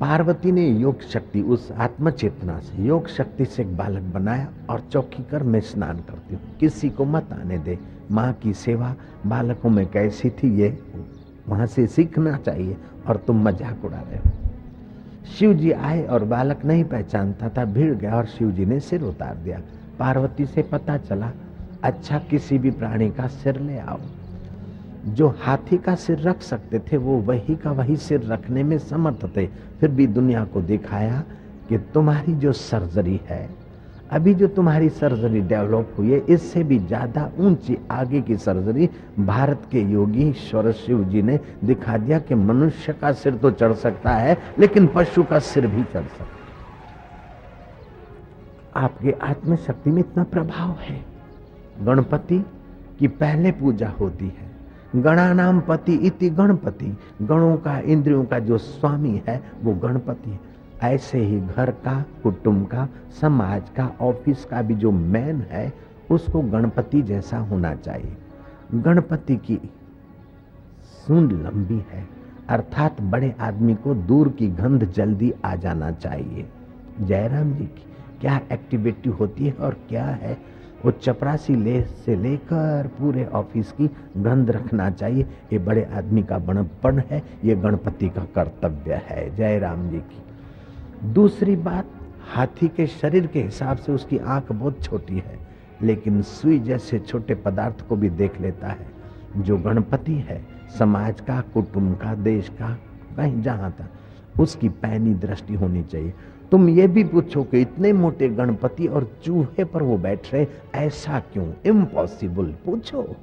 पार्वती ने योग शक्ति उस आत्म चेतना से, योग शक्ति से एक बालक बनाया और चौकी कर मैं स्नान करती हूँ। किसी को मत आने दे। माँ की सेवा बालकों में कैसी थी ये? वहाँ से सीखना चाहिए और तुम मज़ाक उड़ा रहे हो। शिव जी आए और बालक नहीं पहचानता था, भीड़ गया और शिव जी ने सिर उतार दिया। पार्वती से पता चला अच्छा किसी भी प्राणी का सिर ले आओ। जो हाथी का सिर रख सकते थे, वो वही का वही सिर रखने में समर्थ थे। फिर भी दुनिया को दिखाया कि तुम्हारी जो सर्जरी है, अभी जो तुम्हारी सर्जरी डेवलप हुई है, इससे भी ज़्यादा ऊँची आगे की सर्जरी भारत के योगी ईश्वर शिव जी ने दिखा दिया कि मनुष्य का सिर तो चढ़ सकता है, लेकिन पशु का सिर भी चढ़ सकता है। आपके आत्मशक्ति में इतना प्रभाव है। गणपति की पहले पूजा होती है। गणा नाम पति इति गणपति। गणों का, इंद्रियों का जो स्वामी है, वो गणपति है। ऐसे ही घर का, कुटुंब का, समाज का, ऑफ़िस का भी जो मैन है, उसको गणपति जैसा होना चाहिए। गणपति की सूंड लंबी है, अर्थात बड़े आदमी को दूर की गंध जल्दी आ जाना चाहिए। जयराम जी की क्या एक्टिविटी होती है और क्या है? वो चपरासी ले, से लेकर पूरे ऑफ़िस की गंध रखना चाहिए। ये बड़े आदमी का बड़पन है, ये गणपति का कर्तव्य है। जय राम जी की। दूसरी बात, हाथी के शरीर के हिसाब से उसकी आँख बहुत छोटी है, लेकिन सुई जैसे छोटे पदार्थ को भी देख लेता है। जो गणपति है, समाज का, कुटुंब का, देश का, कहीं जहाँ था उसकी पैनी दृष्टि होनी चाहिए। तुम ये भी पूछो कि इतने मोटे गणपति और चूहे पर वो बैठ रहे ऐसा क्यों? इम्पॉसिबल पूछो।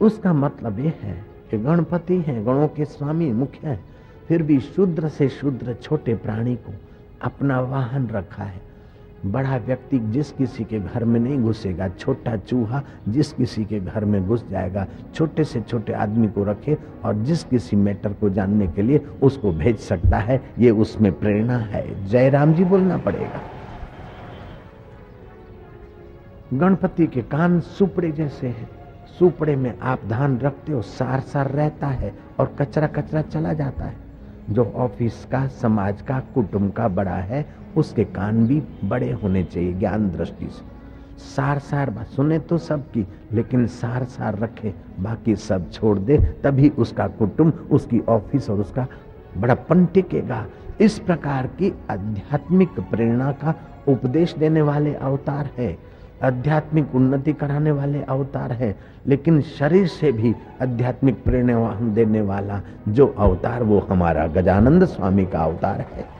उसका मतलब ये है कि गणपति हैं, गणों के स्वामी मुख्य है, फिर भी शुद्र से शुद्र छोटे प्राणी को अपना वाहन रखा है। बड़ा व्यक्ति जिस किसी के घर में नहीं घुसेगा, छोटा चूहा जिस किसी के घर में घुस जाएगा, छोटे से छोटे आदमी को रखे और जिस किसी मैटर को जानने के लिए उसको भेज सकता है, ये उसमें प्रेरणा है। जयराम जी बोलना पड़ेगा। गणपति के कान सुपड़े जैसे हैं। सुपड़े में आप धान रखते हो सार सार रहता है और कचरा कचरा चला जाता है। जो ऑफ़िस का, समाज का, कुटुंब का बड़ा है, उसके कान भी बड़े होने चाहिए ज्ञान दृष्टि से। सार सार बात सुने तो सबकी, लेकिन सार सार रखे, बाकी सब छोड़ दे, तभी उसका कुटुंब, उसकी ऑफ़िस और उसका बड़ापन टिकेगा। इस प्रकार की आध्यात्मिक प्रेरणा का उपदेश देने वाले अवतार है। आध्यात्मिक उन्नति कराने वाले अवतार हैं, लेकिन शरीर से भी आध्यात्मिक प्रेरणा देने वाला जो अवतार, वो हमारा गजानंद स्वामी का अवतार है।